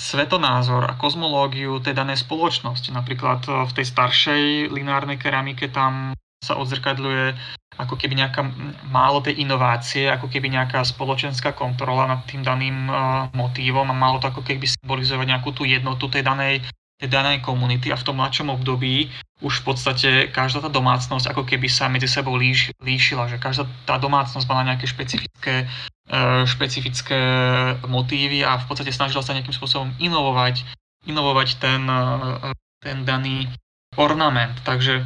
svetonázor a kozmológiu tej danej spoločnosti. Napríklad v tej staršej lineárnej keramike tam sa odzrkadľuje ako keby nejaká málo tej inovácie, ako keby nejaká spoločenská kontrola nad tým daným motívom a malo to ako keby symbolizovať nejakú tú jednotu tej danej tej danej komunity a v tom mladšom období už v podstate každá tá domácnosť ako keby sa medzi sebou líš, líšila, že každá tá domácnosť mala nejaké špecifické, e, špecifické motívy a v podstate snažila sa nejakým spôsobom inovovať, inovovať ten, e, ten daný ornament. Takže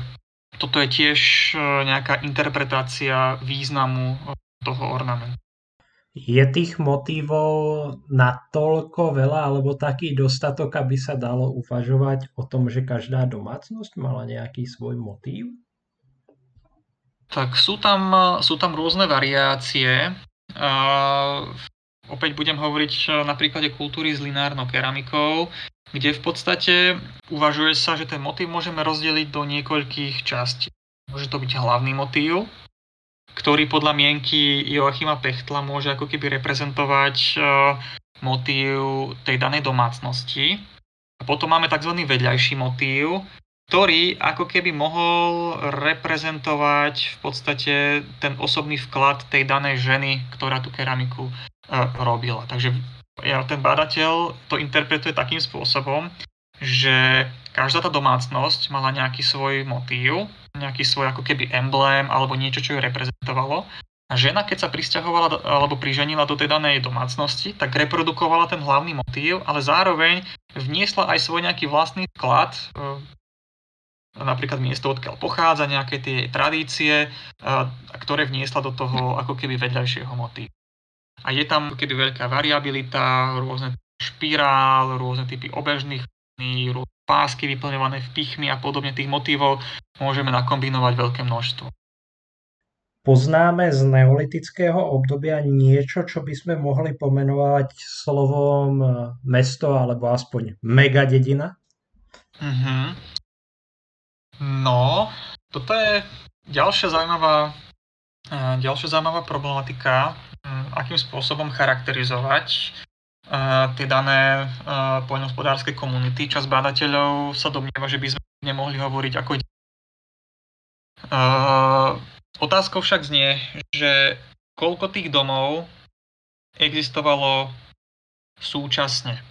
toto je tiež e, nejaká interpretácia významu toho ornamentu. Je tých motívov natoľko veľa alebo taký dostatok, aby sa dalo uvažovať o tom, že každá domácnosť mala nejaký svoj motív? Tak sú tam, sú tam rôzne variácie. Uh, opäť budem hovoriť na príklade kultúry s lineárnou keramikou, kde v podstate uvažuje sa, že ten motív môžeme rozdeliť do niekoľkých častí. Môže to byť hlavný motív, ktorý podľa mienky Joachima Pechtla môže ako keby reprezentovať e, motív tej danej domácnosti. A potom máme tzv. vedľajší motív, ktorý ako keby mohol reprezentovať v podstate ten osobný vklad tej danej ženy, ktorá tú keramiku e, robila. Takže ja, ten badateľ to interpretuje takým spôsobom, že každá tá domácnosť mala nejaký svoj motív, nejaký svoj ako keby emblém alebo niečo, čo ju reprezentovalo. A žena, keď sa pristahovala alebo priženila do tej danej domácnosti, tak reprodukovala ten hlavný motív, ale zároveň vniesla aj svoj nejaký vlastný vklad, e, napríklad miesto, odkiaľ pochádza, nejaké tie tradície, e, ktoré vniesla do toho ako keby vedľajšieho motívu. A je tam keby veľká variabilita, rôzne špirál, rôzne typy obežných, pásky vyplňované v pichmi a podobne tých motívov môžeme nakombinovať veľké množstvo. Poznáme z neolitického obdobia niečo, čo by sme mohli pomenovať slovom e, mesto alebo aspoň megadedina? Mm-hmm. No, toto je ďalšia zaujímavá, e, ďalšia zaujímavá problematika, akým spôsobom charakterizovať tie dané poľnohospodárske komunity. Čas bádateľov sa domnieva, že by sme nemohli hovoriť ako Uh, otázkou však znie, že koľko tých domov existovalo súčasne.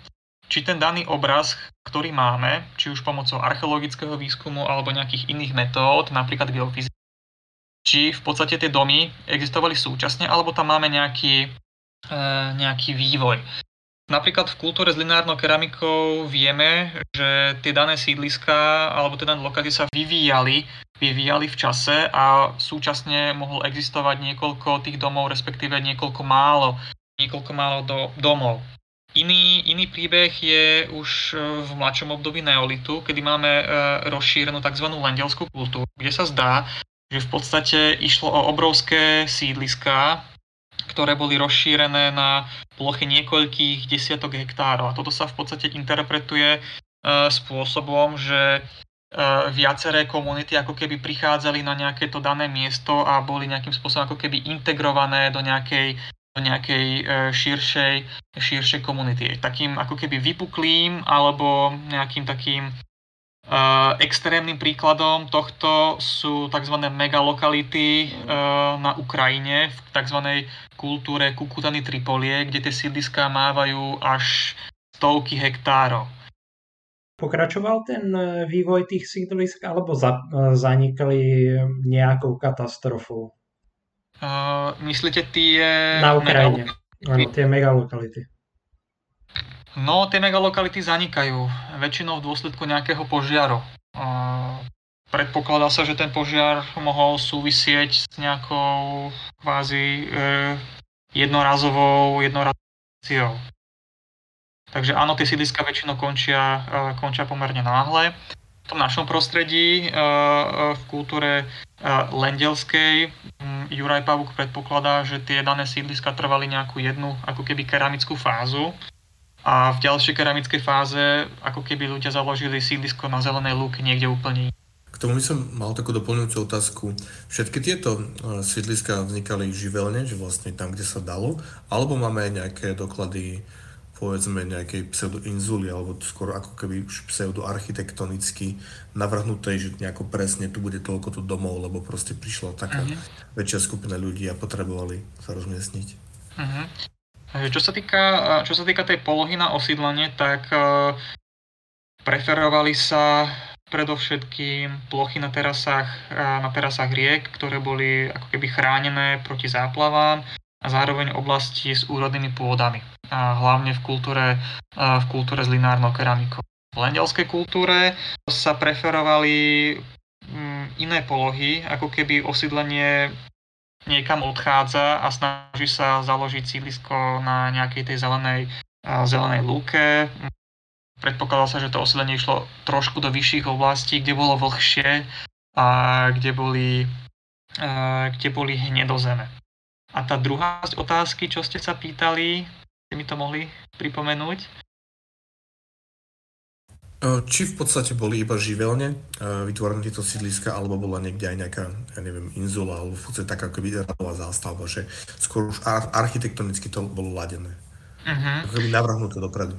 Či ten daný obraz, ktorý máme, či už pomocou archeologického výskumu alebo nejakých iných metód, napríklad geofyziky, či v podstate tie domy existovali súčasne, alebo tam máme nejaký, e, nejaký vývoj. Napríklad v kultúre s lineárnou keramikou vieme, že tie dané sídliska alebo tie dané lokality sa vyvíjali, vyvíjali v čase a súčasne mohol existovať niekoľko tých domov, respektíve niekoľko málo, niekoľko málo do, domov. Iný, iný príbeh je už e, v mladšom období neolitu, kedy máme e, rozšírenú tzv. lendelskú kultúru, kde sa zdá, že v podstate išlo o obrovské sídliská, ktoré boli rozšírené na plochy niekoľkých desiatok hektárov. A toto sa v podstate interpretuje e, spôsobom, že e, viaceré komunity ako keby prichádzali na nejaké to dané miesto a boli nejakým spôsobom ako keby integrované do nejakej, do nejakej e, širšej, širšej komunity. Takým ako keby vypuklým alebo nejakým takým extrémnym príkladom tohto sú tzv. megalokality uh, na Ukrajine v tzv. kultúre Kukutany Tripolie, kde tie sídliská mávajú až stovky hektárov. Pokračoval ten e, vývoj tých sídlisk alebo za, zanikli nejakou katastrofou? Uh, myslíte tie... Na Ukrajine. Áno, tie megalokality. No, tie megalokality zanikajú väčšinou v dôsledku nejakého požiaru. Predpokladá sa, že ten požiar mohol súvisieť s nejakou kvázi e, jednorazovou, jednorazovou Takže áno, tie sídliska väčšinou končia, e, končia pomerne náhle. V tom našom prostredí, e, v kultúre lendelskej, Juraj Pavuk predpokladá, že tie dané sídliska trvali nejakú jednu ako keby keramickú fázu a v ďalšej keramickej fáze ako keby ľudia založili sídlisko na zelenej lúke niekde úplne k tomu by som mal takú doplňujúcu otázku. Všetky tieto e, sídliska vznikali živelne, že vlastne tam, kde sa dalo, alebo máme aj nejaké doklady povedzme nejakej pseudoinzuly, alebo skoro ako keby už pseudoarchitektonicky navrhnutej, že nejako presne tu bude toľko tu domov, lebo proste prišla taká uh-huh. väčšia skupina ľudí a potrebovali sa rozmiestniť. Uh-huh. Čo sa týka, čo sa týka tej polohy na osídlenie, tak e, preferovali sa predovšetkým plochy na terasách, e, na terasách riek, ktoré boli ako keby chránené proti záplavám a zároveň oblasti s úrodnými pôdami, a hlavne v kultúre, e, v kultúre s linárnou keramikou. V lendelskej kultúre sa preferovali mm, iné polohy, ako keby osídlenie niekam odchádza a snaží sa založiť sídlisko na nejakej tej zelenej, zelenej lúke. Predpokladalo sa, že to osídlenie išlo trošku do vyšších oblastí, kde bolo vlhšie a kde boli, kde boli hnedozeme. A tá druhá otázky, čo ste sa pýtali, ste mi to mohli pripomenúť? Či v podstate boli iba živelne vytvorené tieto sídliska, alebo bola niekde aj nejaká, ja neviem, inzula, alebo v podstate taká akoby radová zástavba, že skôr už ar- architektonicky to bolo ladené. Uh-huh. Ako keby navrhnuté dopredu.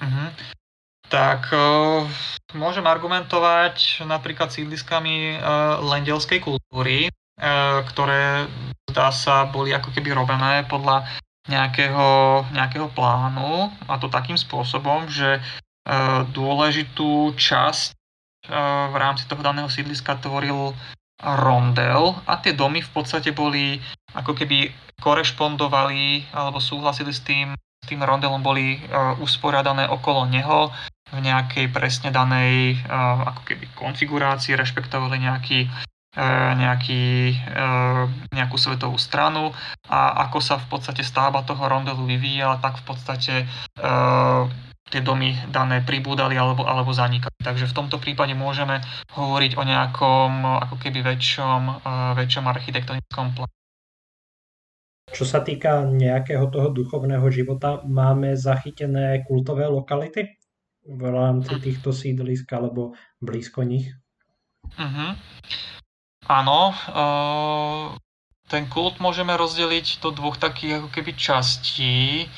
Uh-huh. Tak uh, môžem argumentovať napríklad sídliskami uh, lendelskej kultúry, uh, ktoré zdá sa boli ako keby robené podľa nejakého, nejakého plánu a to takým spôsobom, že dôležitú časť v rámci toho daného sídliska tvoril rondel a tie domy v podstate boli ako keby korešpondovali alebo súhlasili s tým, s tým rondelom, boli usporiadané okolo neho v nejakej presne danej ako keby konfigurácii, rešpektovali nejaký, nejaký, nejakú svetovú stranu. A ako sa v podstate stavba toho rondelu vyvíjala, tak v podstate tie domy dané pribúdali alebo, alebo zanikali. Takže v tomto prípade môžeme hovoriť o nejakom ako keby väčšom, uh, väčšom architektonickom pláne. Čo sa týka nejakého toho duchovného života, máme zachytené kultové lokality v rámci hm. týchto sídlisk alebo blízko nich? Uh-huh. Áno, uh, ten kult môžeme rozdeliť do dvoch takých ako keby častí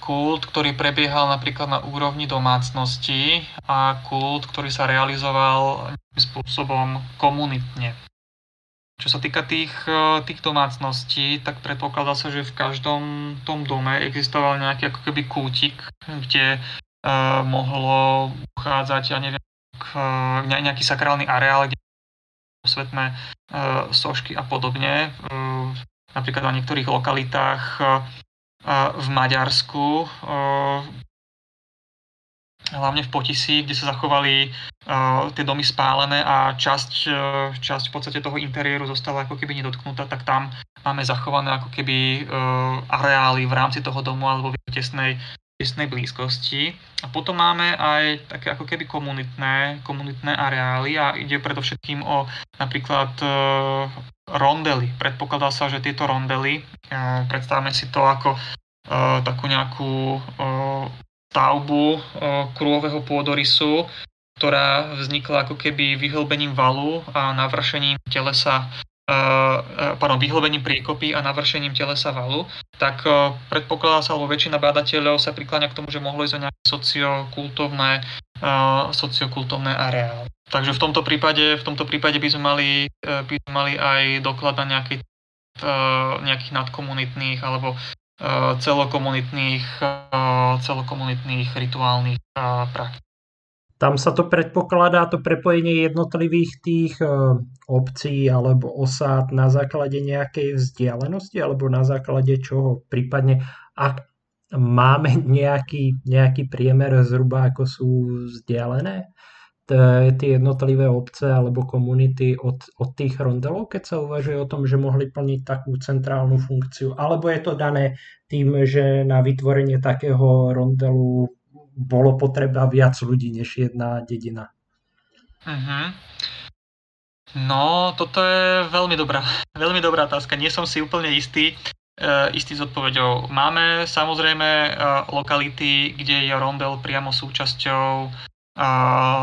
kult, ktorý prebiehal napríklad na úrovni domácnosti a kult, ktorý sa realizoval spôsobom komunitne. Čo sa týka tých, tých domácností, tak predpokladá sa, že v každom tom dome existoval nejaký ako keby kútik, kde uh, mohlo uchádzať, ja neviem, k, nejaký sakrálny areál, kde svetné uh, sošky a podobne. Uh, napríklad na niektorých lokalitách uh, v Maďarsku, hlavne v Potisi, kde sa zachovali tie domy spálené a časť, časť v podstate toho interiéru zostala ako keby nedotknutá, tak tam máme zachované ako keby areály v rámci toho domu alebo v tesnej tesnej blízkosti. A potom máme aj také ako keby komunitné, komunitné areály a ide predovšetkým o napríklad rondely. Predpokladá sa, že tieto rondely, e, predstavme si to ako e, takú nejakú e, stavbu krúhového pôdorysu, ktorá vznikla ako keby vyhlbením valu a navršením telesa pardon, vyhlbením priekopy a navršením telesa valu, tak predpokladá sa, alebo väčšina bádateľov sa prikláňa k tomu, že mohlo ísť o nejaké sociokultovné, sociokultovné areály. Takže v tomto prípade, v tomto prípade by sme mali, e, by sme mali aj doklad na nejaký, nejakých nadkomunitných alebo celokomunitných, celokomunitných rituálnych praktík. Tam sa to predpokladá, to prepojenie jednotlivých tých e, obcí alebo osád na základe nejakej vzdialenosti alebo na základe čoho? Prípadne, ak máme nejaký, nejaký priemer zhruba, ako sú vzdialené tie jednotlivé obce alebo komunity od, od tých rondelov, keď sa uvažuje o tom, že mohli plniť takú centrálnu funkciu? Alebo je to dané tým, že na vytvorenie takého rondelu bolo potreba viac ľudí než jedna dedina. Uh-huh. No, toto je veľmi dobrá, veľmi dobrá otázka. Nie som si úplne istý, uh, istý s odpoveďou. Máme samozrejme uh, lokality, kde je rondel priamo súčasťou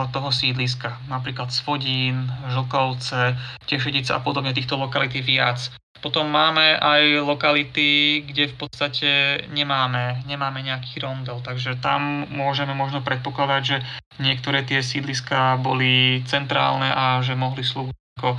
toho sídliska. Napríklad Svodín, Žlkovce, Tešedice a podobne týchto lokality viac. Potom máme aj lokality, kde v podstate nemáme, nemáme nejaký rondel, takže tam môžeme možno predpokladať, že niektoré tie sídliska boli centrálne a že mohli slúžiť ako e,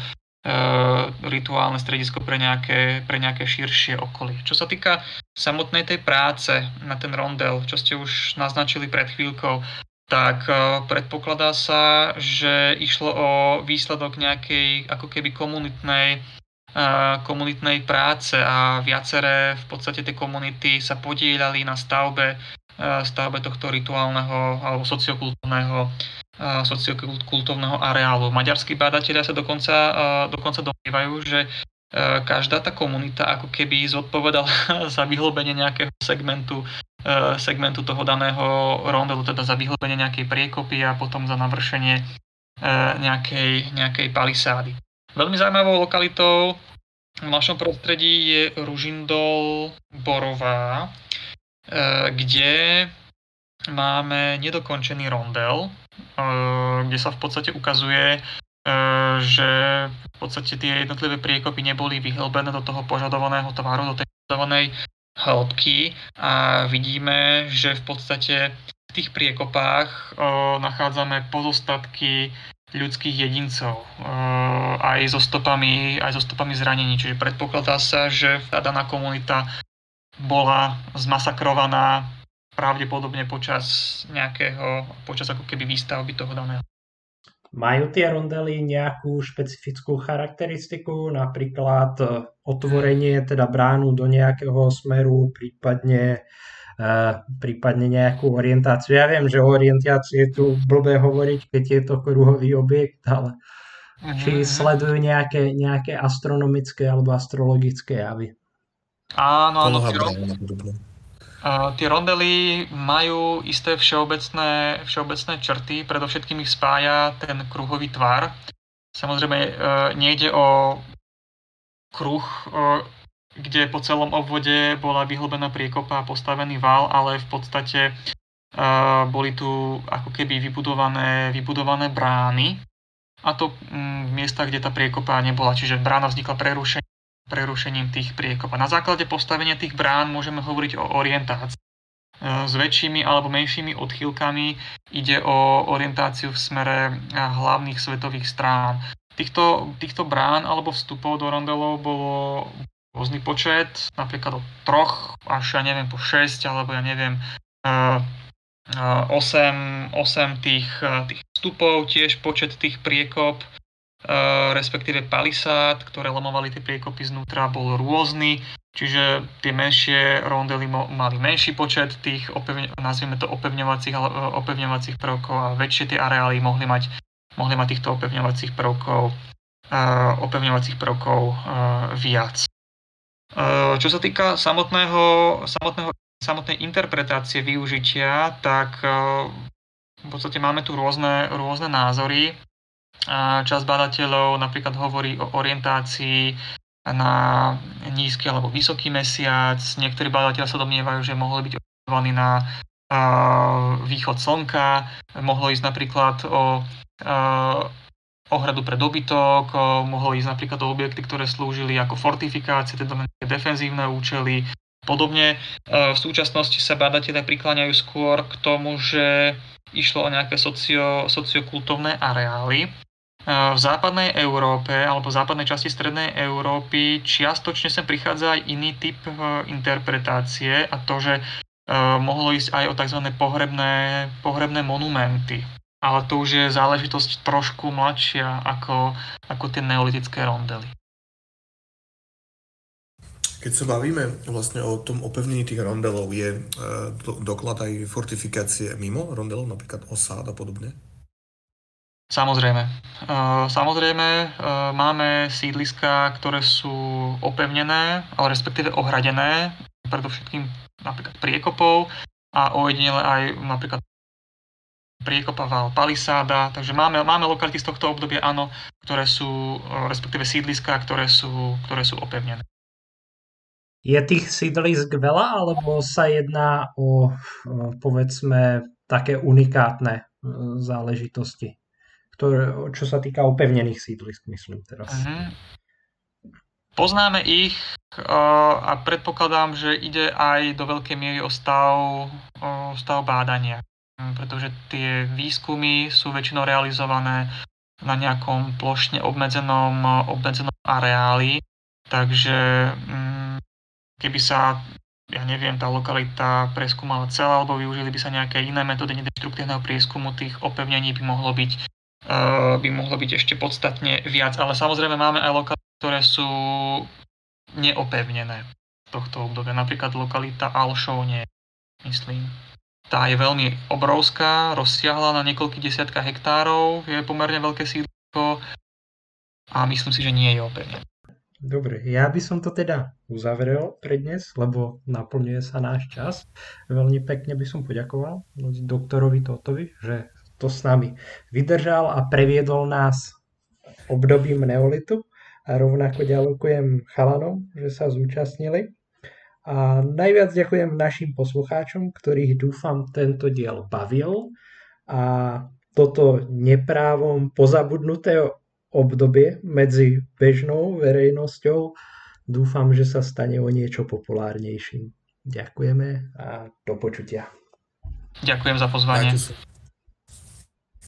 rituálne stredisko pre nejaké, pre nejaké širšie okolie. Čo sa týka samotnej tej práce na ten rondel, čo ste už naznačili pred chvíľkou, tak e, predpokladá sa, že išlo o výsledok nejakej ako keby komunitnej komunitnej práce a viaceré v podstate tie komunity sa podielali na stavbe, stavbe tohto rituálneho alebo sociokultúrneho sociokultúrneho areálu. Maďarskí bádatelia sa dokonca, dokonca domnievajú, že každá tá komunita ako keby zodpovedala <laughs> za vyhlbenie nejakého segmentu, segmentu toho daného rondelu, teda za vyhlbenie nejakej priekopy a potom za navršenie nejakej, nejakej palisády. Veľmi zaujímavou lokalitou v našom prostredí je Ružindol Borová, e, kde máme nedokončený rondel, e, kde sa v podstate ukazuje, e, že v podstate tie jednotlivé priekopy neboli vyhlbené do toho požadovaného tvaru, do tej požadovanej hĺbky a vidíme, že v podstate v tých priekopách nachádzame pozostatky ľudských jedincov, eh, aj so stopami, aj so stopami zranení. Čiže predpokladá sa, že tá daná komunita bola zmasakrovaná pravdepodobne počas nejakého, počas ako keby výstavby toho daného. Majú tie rondely nejakú špecifickú charakteristiku, napríklad eh, otvorenie teda bránu do nejakého smeru, prípadne prípadne nejakú orientáciu. Ja viem, že o orientácii je tu blbé hovoriť, keď je to kruhový objekt, ale uh-huh. či sledujú nejaké, nejaké astronomické alebo astrologické javy. Áno, áno. Tie rondely majú isté všeobecné, všeobecné črty, predovšetkým ich spája ten kruhový tvar. Samozrejme, uh, nejde o kruh, uh, kde po celom obvode bola vyhlbená priekopa a postavený val, ale v podstate uh, boli tu ako keby vybudované, vybudované brány a to um, v miestach, kde tá priekopa nebola. Čiže brána vznikla prerušením, prerušením tých priekop. A na základe postavenia tých brán môžeme hovoriť o orientácii. S väčšími alebo menšími odchýlkami ide o orientáciu v smere hlavných svetových strán. týchto, týchto brán alebo vstupov do rondelov bolo rôzny počet, napríklad od troch až ja neviem po 6 alebo ja neviem 8, 8 tých, tých vstupov, tiež počet tých priekop, respektíve palisád, ktoré lomovali tie priekopy znútra, bol rôzny. Čiže tie menšie rondely mali menší počet tých, opevne, nazvieme to opevňovacích, opevňovacích prvkov a väčšie tie areály mohli mať, mohli mať týchto opevňovacích prvkov, opevňovacích prvkov viac. Čo sa týka samotného, samotného, samotnej interpretácie využitia, tak v podstate máme tu rôzne, rôzne názory. Časť badateľov napríklad hovorí o orientácii na nízky alebo vysoký mesiac. Niektorí badatelia sa domnievajú, že mohli byť orientovaní na východ slnka, mohlo ísť napríklad o ohradu pre dobytok, mohlo ísť napríklad o objekty, ktoré slúžili ako fortifikácie, teda defenzívne účely. Podobne v súčasnosti sa badatelia prikláňajú skôr k tomu, že išlo o nejaké socio, sociokultovné areály, v západnej Európe alebo v západnej časti strednej Európy čiastočne sem prichádza aj iný typ e, interpretácie a to, že e, mohlo ísť aj o tzv. pohrebné, pohrebné monumenty. Ale to už je záležitosť trošku mladšia ako, ako tie neolitické rondely. Keď sa bavíme vlastne o tom opevnení tých rondelov, je e, doklad aj fortifikácie mimo rondelov, napríklad osád a podobne? Samozrejme. Samozrejme, máme sídliska, ktoré sú opevnené, ale respektíve ohradené, predovšetkým napríklad priekopov a ojedinele aj napríklad priekopa val palisáda, takže máme, máme lokality z tohto obdobia, áno, ktoré sú, respektíve sídliska, ktoré sú, ktoré sú opevnené. Je tých sídlisk veľa, alebo sa jedná o, povedzme, také unikátne záležitosti? Ktoré, čo sa týka opevnených sídlisk, myslím teraz. Uh-huh. Poznáme ich a predpokladám, že ide aj do veľkej miery o stav, o stav bádania, pretože tie výskumy sú väčšinou realizované na nejakom plošne obmedzenom, obmedzenom areáli, takže mm, keby sa ja neviem, tá lokalita preskúmala celá, alebo využili by sa nejaké iné metódy nedestruktívneho prieskumu, tých opevnení by mohlo byť by mohlo byť ešte podstatne viac, ale samozrejme máme aj lokality, ktoré sú neopevnené v tohto obdobia. Napríklad lokalita Alšovne, myslím. Tá je veľmi obrovská, rozsiahla na niekoľkých desiatkách hektárov, je pomerne veľké sídlisko a myslím si, že nie je opevnené. Dobre, ja by som to teda uzavrel pre dnes, lebo naplňuje sa náš čas. Veľmi pekne by som poďakoval doktorovi Totovi, že to s nami vydržal a previedol nás obdobím neolitu. A rovnako ďakujem chalanom, že sa zúčastnili. A najviac ďakujem našim poslucháčom, ktorých dúfam tento diel bavil. A toto neprávom pozabudnuté obdobie medzi bežnou verejnosťou dúfam, že sa stane o niečo populárnejším. Ďakujeme a do počutia. Ďakujem za pozvanie.